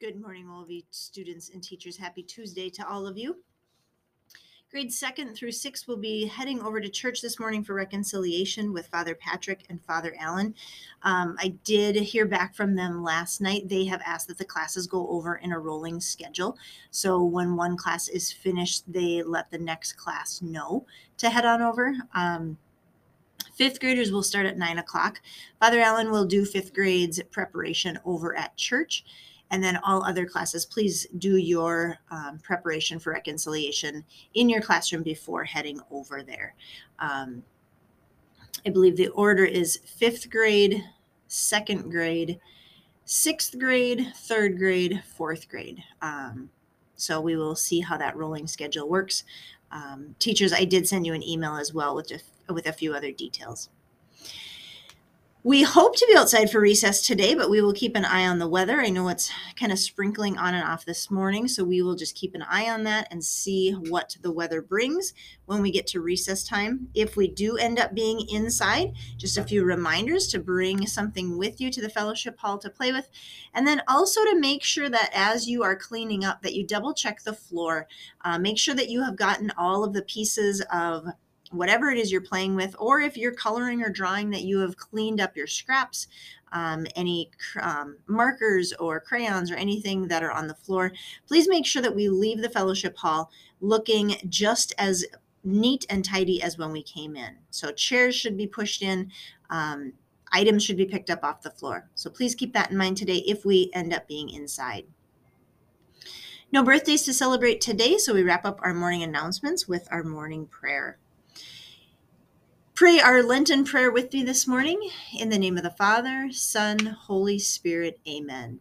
Good morning, Wolvie students and teachers. Happy Tuesday to all of you. Grades second through six will be heading over to church this morning for reconciliation with Father Patrick and Father Allen. Um, I did hear back from them last night. They have asked that the classes go over in a rolling schedule. So when one class is finished, they let the next class know to head on over. Um, Fifth graders will start at nine o'clock. Father Allen will do fifth grades preparation over at church. And then all other classes, please do your um, preparation for reconciliation in your classroom before heading over there. Um, I believe the order is fifth grade, second grade, sixth grade, third grade, fourth grade. Um, so we will see how that rolling schedule works. Um, teachers, I did send you an email as well with just, with a few other details. We hope to be outside for recess today, but we will keep an eye on the weather. I know it's kind of sprinkling on and off this morning, so we will just keep an eye on that and see what the weather brings when we get to recess time. If we do end up being inside, just a few reminders to bring something with you to the fellowship hall to play with. And then also to make sure that as you are cleaning up that you double check the floor. Uh, make sure that you have gotten all of the pieces of whatever it is you're playing with, or if you're coloring or drawing, that you have cleaned up your scraps, um, any um, markers or crayons or anything that are on the floor. Please make sure that we leave the fellowship hall looking just as neat and tidy as when we came in. So chairs should be pushed in. Um, items should be picked up off the floor. So please keep that in mind today if we end up being inside. No birthdays to celebrate today, so we wrap up our morning announcements with our morning prayer. Pray our Lenten prayer with me this morning. In the name of the Father, Son, Holy Spirit, amen.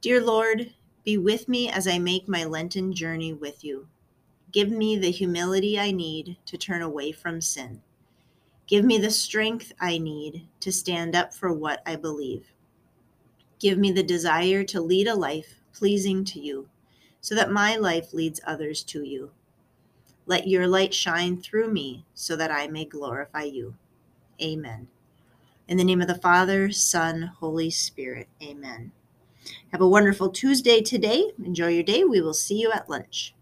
Dear Lord, be with me as I make my Lenten journey with you. Give me the humility I need to turn away from sin. Give me the strength I need to stand up for what I believe. Give me the desire to lead a life pleasing to you, so that my life leads others to you. Let your light shine through me so that I may glorify you. Amen. In the name of the Father, Son, Holy Spirit. Amen. Have a wonderful Tuesday today. Enjoy your day. We will see you at lunch.